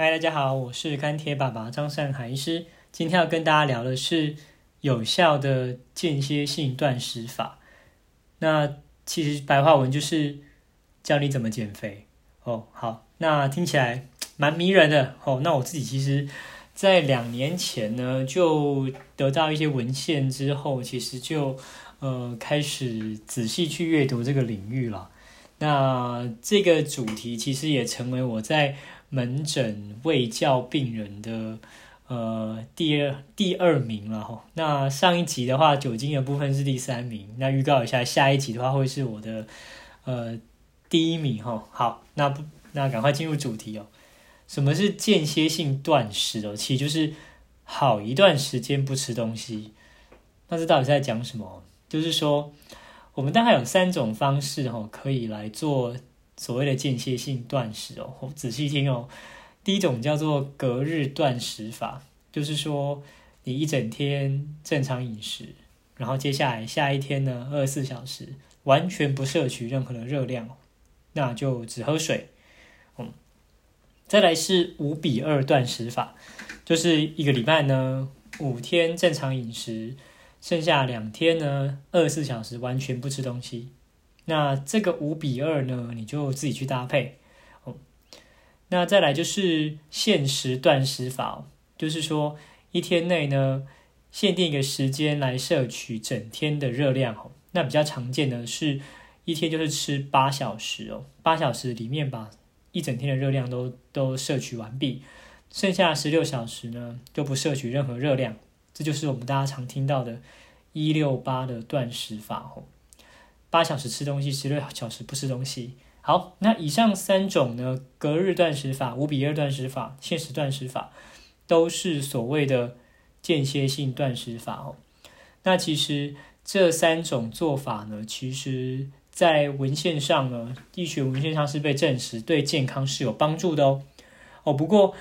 嗨，大家好，我是干铁爸爸张善海医师。今天要跟大家聊的是有效的间歇性断食法。那其实白话文就是教你怎么减肥哦。好，那听起来蛮迷人的哦。那我自己其实，在两年前呢，就得到一些文献之后，其实就呃开始仔细去阅读这个领域了。那这个主题其实也成为我在门诊卫教病人的呃第二第二名了哈。那上一集的话，酒精的部分是第三名。那预告一下，下一集的话会是我的呃第一名哈。好，那不那赶快进入主题哦。什么是间歇性断食哦？其实就是好一段时间不吃东西。那这到底在讲什么？就是说。我们大概有三种方式哦，可以来做所谓的间歇性断食哦。仔细听哦，第一种叫做隔日断食法，就是说你一整天正常饮食，然后接下来下一天呢，二十四小时完全不摄取任何的热量，那就只喝水。嗯，再来是五比二断食法，就是一个礼拜呢五天正常饮食。剩下两天呢，二十四小时完全不吃东西。那这个五比二呢，你就自己去搭配哦。那再来就是限时断食法，就是说一天内呢，限定一个时间来摄取整天的热量哦。那比较常见的是一天就是吃八小时哦，八小时里面把一整天的热量都都摄取完毕，剩下十六小时呢就不摄取任何热量。这就是我们大家常听到的“一六八”的断食法哦，八小时吃东西，十六小时不吃东西。好，那以上三种呢，隔日断食法、五比二断食法、限时断食法，都是所谓的间歇性断食法哦。那其实这三种做法呢，其实在文献上呢，医学文献上是被证实对健康是有帮助的哦。哦，不过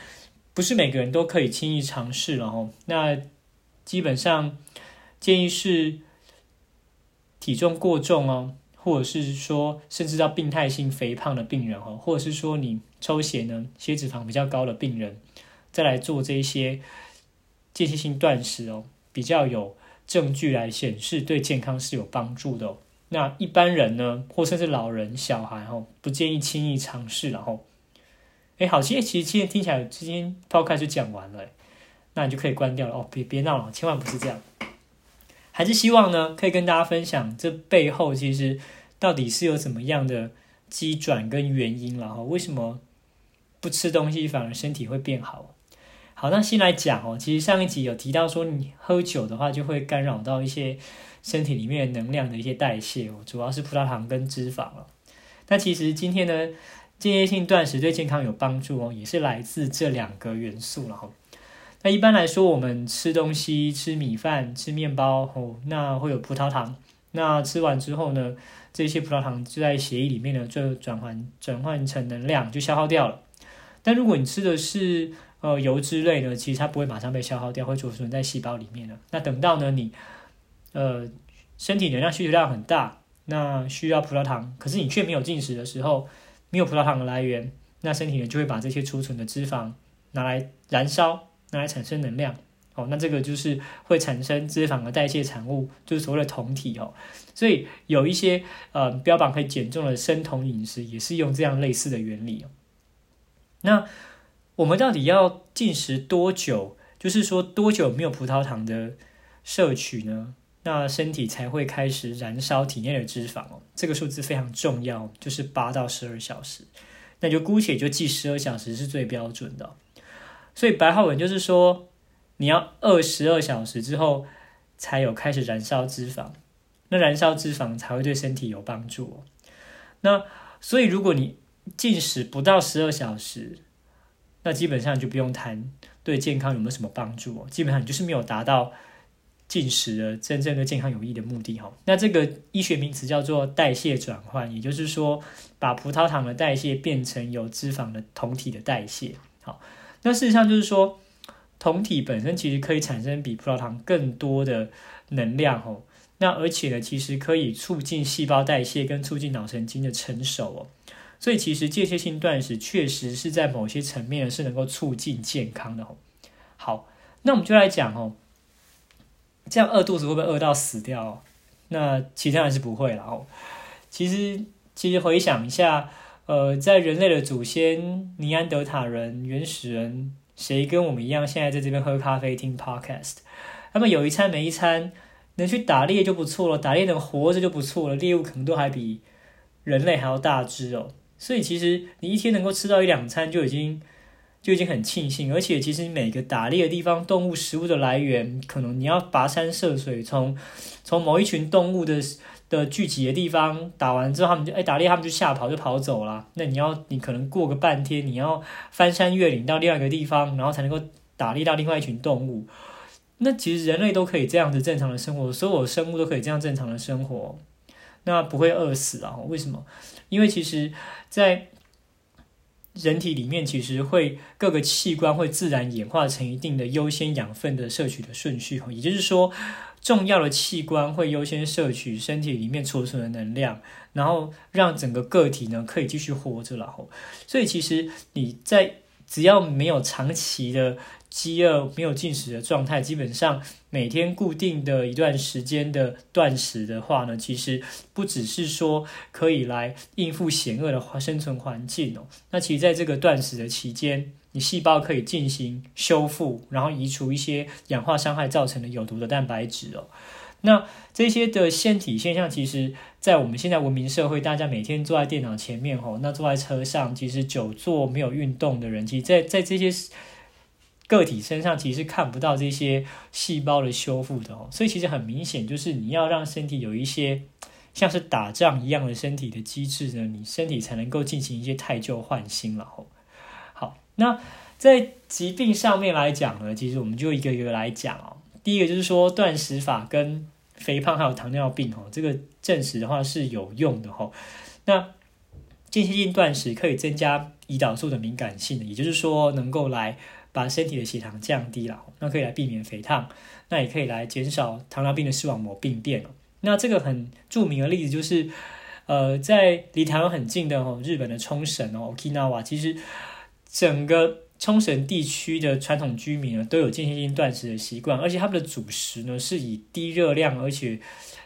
不是每个人都可以轻易尝试了哦。那基本上建议是体重过重哦，或者是说甚至到病态性肥胖的病人哦，或者是说你抽血呢血脂肪比较高的病人，再来做这些间歇性断食哦，比较有证据来显示对健康是有帮助的哦。那一般人呢，或甚至老人、小孩哦，不建议轻易尝试。然后，哎，好，其实其实今天听起来，今天抛开就讲完了。那你就可以关掉了哦，别别闹了，千万不是这样。还是希望呢，可以跟大家分享这背后其实到底是有怎么样的机转跟原因了哈？为什么不吃东西反而身体会变好？好，那先来讲哦，其实上一集有提到说，你喝酒的话就会干扰到一些身体里面能量的一些代谢哦，主要是葡萄糖跟脂肪了。那其实今天呢，间歇性断食对健康有帮助哦，也是来自这两个元素了哈。那一般来说，我们吃东西，吃米饭、吃面包哦，那会有葡萄糖。那吃完之后呢，这些葡萄糖就在血液里面呢，就转换转换成能量，就消耗掉了。但如果你吃的是呃油脂类呢，其实它不会马上被消耗掉，会储存在细胞里面的。那等到呢你呃身体能量需求量很大，那需要葡萄糖，可是你却没有进食的时候，没有葡萄糖的来源，那身体呢就会把这些储存的脂肪拿来燃烧。拿来产生能量，哦，那这个就是会产生脂肪的代谢产物，就是所谓的酮体哦。所以有一些呃标榜可以减重的生酮饮食，也是用这样类似的原理哦。那我们到底要进食多久？就是说多久没有葡萄糖的摄取呢？那身体才会开始燃烧体内的脂肪哦。这个数字非常重要，就是八到十二小时。那就姑且就记十二小时是最标准的。所以白话文就是说，你要二十二小时之后才有开始燃烧脂肪，那燃烧脂肪才会对身体有帮助。那所以如果你进食不到十二小时，那基本上就不用谈对健康有没有什么帮助哦。基本上你就是没有达到进食的真正对健康有益的目的哈。那这个医学名词叫做代谢转换，也就是说把葡萄糖的代谢变成有脂肪的酮体的代谢。好。那事实上就是说，酮体本身其实可以产生比葡萄糖更多的能量哦。那而且呢，其实可以促进细胞代谢跟促进脑神经的成熟哦。所以其实间歇性断食确实是在某些层面是能够促进健康的哦。好，那我们就来讲哦，这样饿肚子会不会饿到死掉？那其他人是不会了哦。其实，其实回想一下，呃，在人类的祖先尼安德塔人、原始人，谁跟我们一样，现在在这边喝咖啡听 podcast？他们有一餐没一餐，能去打猎就不错了，打猎能活着就不错了，猎物可能都还比人类还要大只哦。所以其实你一天能够吃到一两餐就已经就已经很庆幸，而且其实每个打猎的地方动物食物的来源，可能你要跋山涉水，从从某一群动物的的聚集的地方打完之后，他们就哎打猎，他们就吓跑就跑走了。那你要你可能过个半天，你要翻山越岭到另外一个地方，然后才能够打猎到另外一群动物。那其实人类都可以这样子正常的生活，所有生物都可以这样正常的生活，那不会饿死啊？为什么？因为其实，在人体里面，其实会各个器官会自然演化成一定的优先养分的摄取的顺序也就是说，重要的器官会优先摄取身体里面储存的能量，然后让整个个体呢可以继续活着然后，所以其实你在只要没有长期的。饥饿没有进食的状态，基本上每天固定的一段时间的断食的话呢，其实不只是说可以来应付险恶的生存环境哦。那其实在这个断食的期间，你细胞可以进行修复，然后移除一些氧化伤害造成的有毒的蛋白质哦。那这些的腺体现象，其实，在我们现在文明社会，大家每天坐在电脑前面哦，那坐在车上，其实久坐没有运动的人，其实，在在这些。个体身上其实看不到这些细胞的修复的哦，所以其实很明显，就是你要让身体有一些像是打仗一样的身体的机制呢，你身体才能够进行一些太旧换新了哦。那在疾病上面来讲呢，其实我们就一个一个来讲哦。第一个就是说断食法跟肥胖还有糖尿病哦，这个证实的话是有用的哈。那间歇性断食可以增加胰岛素的敏感性，也就是说能够来。把身体的血糖降低了，那可以来避免肥胖，那也可以来减少糖尿病的视网膜病变那这个很著名的例子就是，呃，在离台湾很近的哦，日本的冲绳哦，Okinawa，其实整个冲绳地区的传统居民呢都有间歇性断食的习惯，而且他们的主食呢是以低热量，而且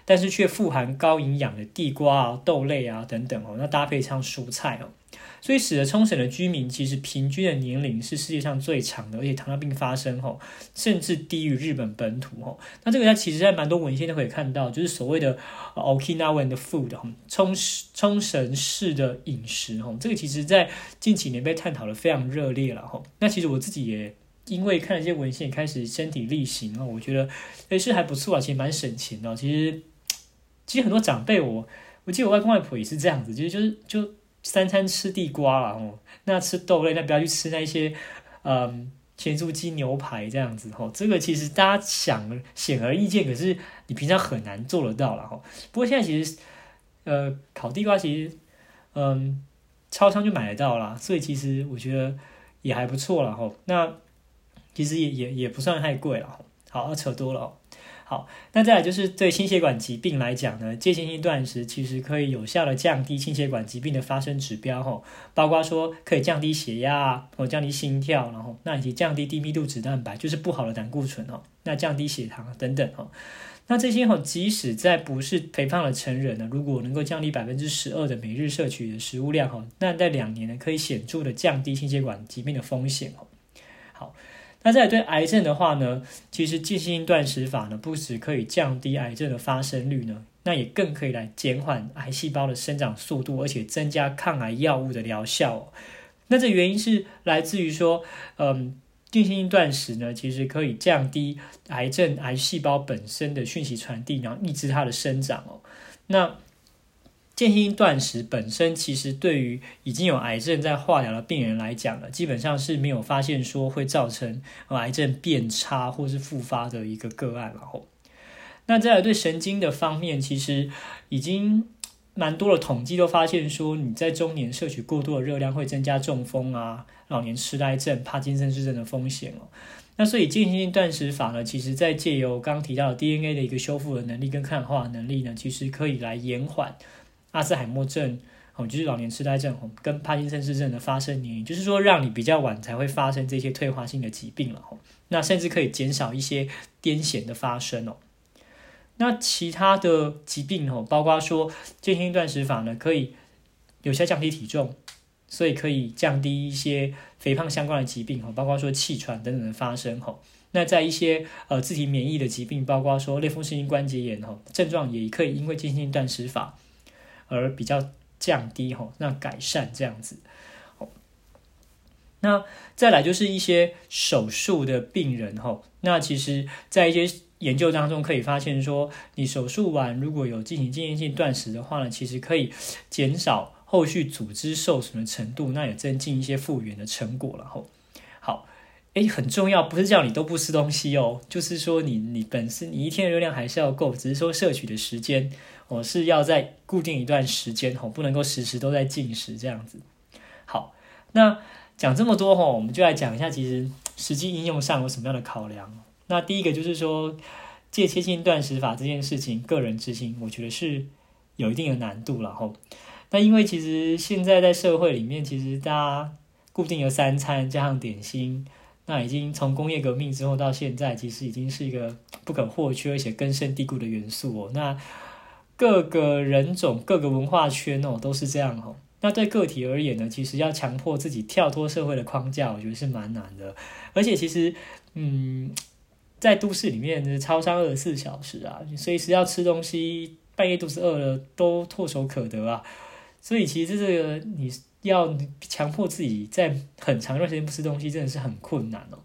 但是却富含高营养的地瓜啊、豆类啊等等哦，那搭配上蔬菜哦。所以使得冲绳的居民其实平均的年龄是世界上最长的，而且糖尿病发生后甚至低于日本本土吼。那这个它其实在蛮多文献都可以看到，就是所谓的 Okinawan 的 food，冲冲绳式的饮食哈，这个其实在近几年被探讨的非常热烈了哈。那其实我自己也因为看了一些文献，开始身体力行啊，我觉得诶是还不错啊，其实蛮省钱的。其实其实很多长辈我我记得我外公外婆也是这样子，其实就是就。三餐吃地瓜了哦，那吃豆类，那不要去吃那些，嗯，咸猪鸡牛排这样子哦。这个其实大家想显而易见，可是你平常很难做得到了哈。不过现在其实，呃，烤地瓜其实，嗯，超商就买得到啦，所以其实我觉得也还不错了哈。那其实也也也不算太贵了。好，扯多了。好，那再来就是对心血管疾病来讲呢，间歇性断食其实可以有效的降低心血管疾病的发生指标吼，包括说可以降低血压或降低心跳，然后那以及降低低密度脂蛋白，就是不好的胆固醇哦，那降低血糖等等哦，那这些吼，即使在不是肥胖的成人呢，如果能够降低百分之十二的每日摄取的食物量吼，那在两年呢可以显著的降低心血管疾病的风险哦。好。那在对癌症的话呢，其实间歇性断食法呢，不止可以降低癌症的发生率呢，那也更可以来减缓癌细胞的生长速度，而且增加抗癌药物的疗效。那这原因是来自于说，嗯，间歇性断食呢，其实可以降低癌症癌细胞本身的讯息传递，然后抑制它的生长哦。那间歇性断食本身其实对于已经有癌症在化疗的病人来讲呢，基本上是没有发现说会造成癌症变差或是复发的一个个案。然后，那再来对神经的方面，其实已经蛮多的统计都发现说，你在中年摄取过多的热量会增加中风啊、老年痴呆症、帕金森氏症的风险哦。那所以间歇性断食法呢，其实在借由刚提到的 DNA 的一个修复的能力跟抗氧化能力呢，其实可以来延缓。阿兹海默症哦，就是老年痴呆症哦，跟帕金森氏症的发生年龄，就是说让你比较晚才会发生这些退化性的疾病了哦。那甚至可以减少一些癫痫的发生哦。那其他的疾病哦，包括说间歇断食法呢，可以有效降低体重，所以可以降低一些肥胖相关的疾病哦，包括说气喘等等的发生哦。那在一些呃自体免疫的疾病，包括说类风湿性关节炎哦，症状也可以因为间歇断食法而比较降低哈，那改善这样子。那再来就是一些手术的病人哈，那其实在一些研究当中可以发现说，你手术完如果有进行间歇性断食的话呢，其实可以减少后续组织受损的程度，那也增进一些复原的成果了哈。哎，很重要，不是叫你都不吃东西哦，就是说你你本身你一天的热量还是要够，只是说摄取的时间，我是要在固定一段时间哦，不能够时时都在进食这样子。好，那讲这么多哈，我们就来讲一下，其实实际应用上有什么样的考量。那第一个就是说，间歇性断食法这件事情，个人执行，我觉得是有一定的难度了哈。那因为其实现在在社会里面，其实大家固定的三餐加上点心。那已经从工业革命之后到现在，其实已经是一个不可或缺而且根深蒂固的元素哦。那各个人种、各个文化圈哦，都是这样哦。那对个体而言呢，其实要强迫自己跳脱社会的框架，我觉得是蛮难的。而且其实，嗯，在都市里面超商二十四小时啊，随时要吃东西，半夜肚子饿了都唾手可得啊。所以其实这个你。要强迫自己在很长一段时间不吃东西，真的是很困难哦。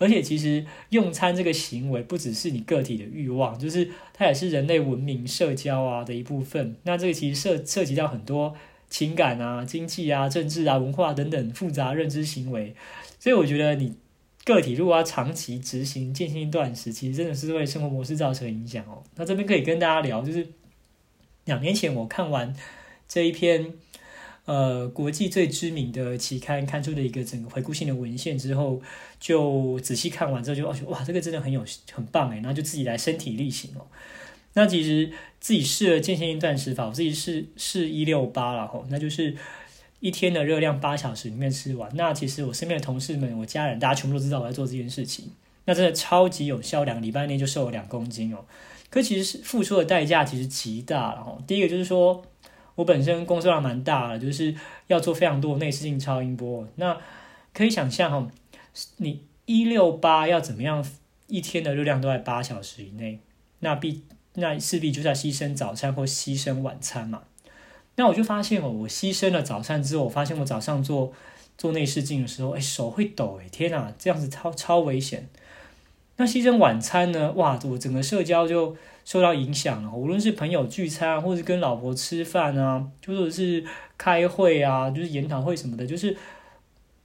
而且，其实用餐这个行为不只是你个体的欲望，就是它也是人类文明、社交啊的一部分。那这个其实涉涉及到很多情感啊、经济啊、政治啊、文化等等复杂认知行为。所以，我觉得你个体如果要长期执行间歇性断食，其实真的是为生活模式造成影响哦。那这边可以跟大家聊，就是两年前我看完这一篇。呃，国际最知名的期刊刊出的一个整个回顾性的文献之后，就仔细看完之后就，哇，这个真的很有很棒诶，然后就自己来身体力行哦。那其实自己试了间歇性断食法，我自己试试一六八了吼，那就是一天的热量八小时里面吃完。那其实我身边的同事们、我家人，大家全部都知道我在做这件事情，那真的超级有效，两个礼拜内就瘦了两公斤哦。可其实是付出的代价其实极大了吼。第一个就是说。我本身工作量蛮大的，就是要做非常多内视镜超音波。那可以想象哈，你一六八要怎么样一天的热量都在八小时以内，那必那势必就是要牺牲早餐或牺牲晚餐嘛。那我就发现哦，我牺牲了早餐之后，我发现我早上做做内视镜的时候，哎，手会抖，哎，天哪，这样子超超危险。那牺牲晚餐呢？哇，我整个社交就。受到影响了，无论是朋友聚餐，或者跟老婆吃饭啊，或者是开会啊，就是研讨会什么的，就是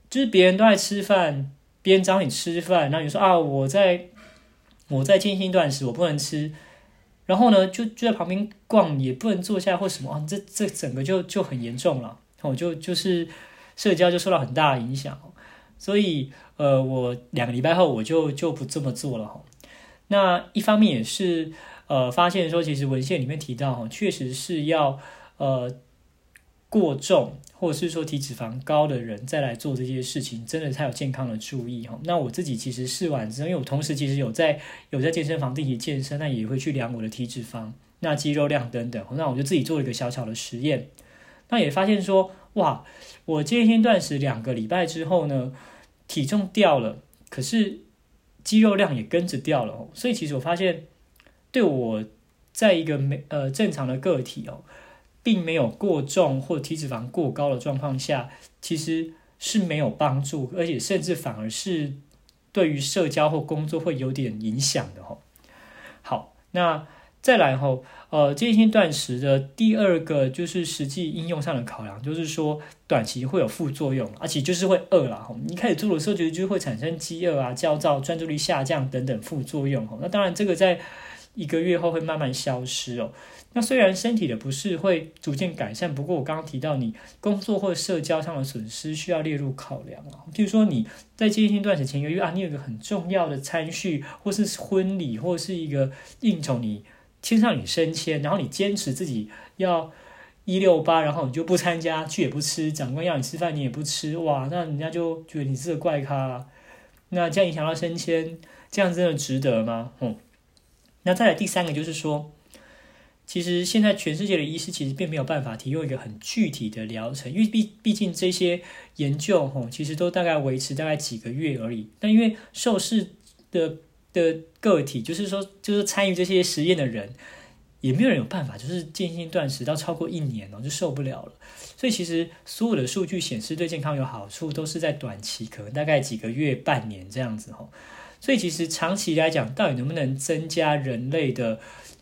就是别人都在吃饭，别人找你吃饭，然后你说啊，我在我在进行断食，我不能吃，然后呢，就就在旁边逛，也不能坐下或什么啊，这这整个就就很严重了，哦，就就是社交就受到很大的影响，所以呃，我两个礼拜后我就就不这么做了哈。那一方面也是。呃，发现说其实文献里面提到哈，确实是要呃过重或者是说体脂肪高的人再来做这些事情，真的才有健康的注意哈。那我自己其实试完之后，因为我同时其实有在有在健身房定期健身，那也会去量我的体脂肪、那肌肉量等等。那我就自己做了一个小小的实验，那也发现说哇，我间歇断食两个礼拜之后呢，体重掉了，可是肌肉量也跟着掉了。所以其实我发现。对我在一个没呃正常的个体哦，并没有过重或体脂肪过高的状况下，其实是没有帮助，而且甚至反而是对于社交或工作会有点影响的哦。好，那再来后，呃，间歇断食的第二个就是实际应用上的考量，就是说短期会有副作用，而且就是会饿了哈。你开始做的时候，觉得就会产生饥饿啊、焦躁、专注力下降等等副作用哈。那当然，这个在一个月后会慢慢消失哦。那虽然身体的不适会逐渐改善，不过我刚刚提到你工作或社交上的损失需要列入考量啊。譬如说你在接近断食前一个月啊，你有个很重要的餐序，或是婚礼，或是一个应酬，你签上你升迁，然后你坚持自己要一六八，然后你就不参加，去也不吃，长官要你吃饭你也不吃，哇，那人家就觉得你是个怪咖，那这样影响到升迁，这样真的值得吗？嗯，那再来第三个就是说，其实现在全世界的医师其实并没有办法提供一个很具体的疗程，因为毕毕竟这些研究吼，其实都大概维持大概几个月而已。但因为受试的的个体，就是说，就是参与这些实验的人。也没有人有办法，就是间歇断食到超过一年哦，就受不了了。所以其实所有的数据显示对健康有好处，都是在短期，可能大概几个月、半年这样子哈。所以其实长期来讲，到底能不能增加人类的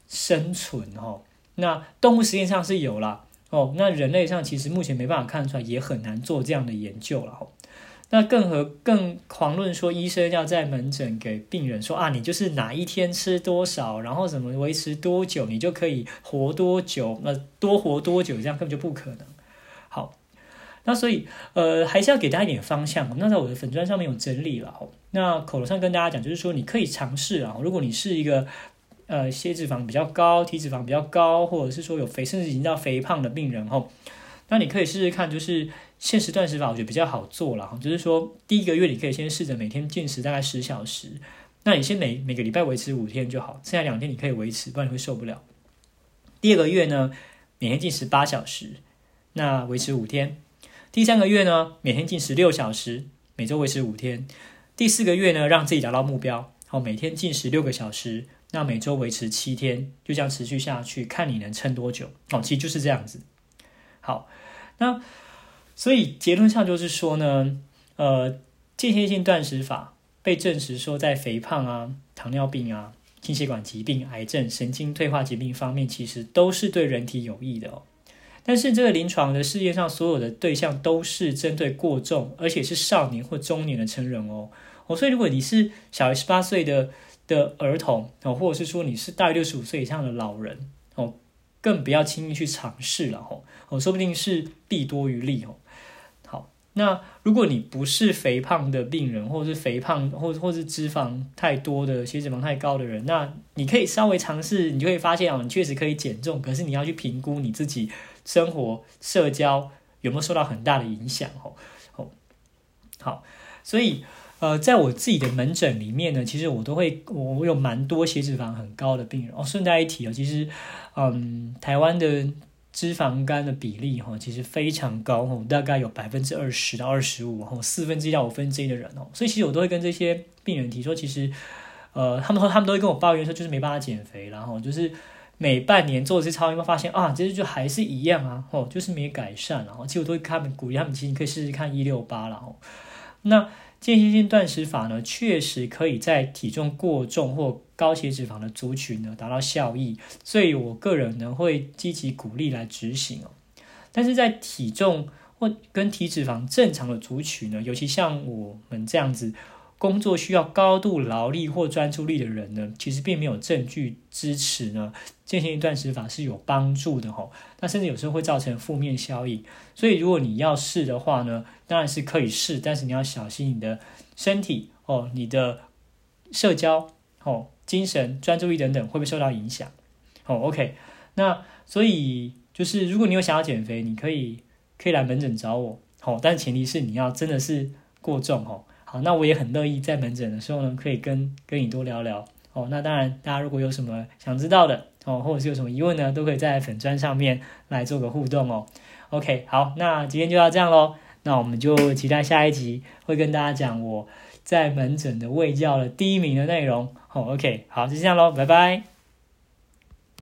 生存哈？那动物实验上是有啦哦，那人类上其实目前没办法看出来，也很难做这样的研究了。那更和更狂论说，医生要在门诊给病人说啊，你就是哪一天吃多少，然后怎么维持多久，你就可以活多久，那多活多久，这样根本就不可能。好，那所以呃，还是要给大家一点方向。那在我的粉砖上面有整理了，那口头上跟大家讲，就是说你可以尝试啊，如果你是一个呃血脂肪比较高、体脂肪比较高，或者是说有肥，甚至已经到肥胖的病人吼，那你可以试试看，就是。限时断食法我觉得比较好做了哈，就是说第一个月你可以先试着每天进食大概十小时，那你先每每个礼拜维持五天就好，剩下两天你可以维持，不然你会受不了。第二个月呢，每天进食八小时，那维持五天。第三个月呢，每天进食六小时，每周维持五天。第四个月呢，让自己达到目标，好，每天进食六个小时，那每周维持七天，就这样持续下去，看你能撑多久。哦，其实就是这样子。好，那。所以结论上就是说呢，呃，间歇性断食法被证实说在肥胖啊、糖尿病啊、心血管疾病、癌症、神经退化疾病方面，其实都是对人体有益的哦。但是这个临床的世界上所有的对象都是针对过重，而且是少年或中年的成人哦。哦，所以如果你是小于十八岁的的儿童哦，或者是说你是大于六十五岁以上的老人哦，更不要轻易去尝试了哦。哦，说不定是弊多于利哦。好那如果你不是肥胖的病人，或者是肥胖，或或是脂肪太多的、血脂肪太高的人，那你可以稍微尝试，你就会发现哦，你确实可以减重。可是你要去评估你自己生活、社交有没有受到很大的影响哦。哦，好，所以呃，在我自己的门诊里面呢，其实我都会，我我有蛮多血脂肪很高的病人哦。顺带一提哦，其实嗯，台湾的。脂肪肝的比例哈，其实非常高哈，大概有百分之二十到二十五哈，四分之一到五分之一的人哦，所以其实我都会跟这些病人提说，其实，呃，他们说他们都会跟我抱怨说，就是没办法减肥，然后就是每半年做一次超音波，发现啊，其实就还是一样啊，哦，就是没改善，然后其实我都会他们鼓励他们，其实可以试试看一六八了，那。间歇性断食法呢，确实可以在体重过重或高血脂肪的族群呢达到效益，所以我个人呢会积极鼓励来执行哦。但是在体重或跟体脂肪正常的族群呢，尤其像我们这样子。工作需要高度劳力或专注力的人呢，其实并没有证据支持呢，间歇断食法是有帮助的吼。那甚至有时候会造成负面效应。所以如果你要试的话呢，当然是可以试，但是你要小心你的身体哦，你的社交哦、精神、专注力等等会不会受到影响？哦，OK。那所以就是如果你有想要减肥，你可以可以来门诊找我，好，但前提是你要真的是过重哦。好，那我也很乐意在门诊的时候呢，可以跟跟你多聊聊哦。那当然，大家如果有什么想知道的哦，或者是有什么疑问呢，都可以在粉砖上面来做个互动哦。OK，好，那今天就到这样喽。那我们就期待下一集会跟大家讲我在门诊的卫教的第一名的内容。哦，OK，好，就这样喽，拜拜。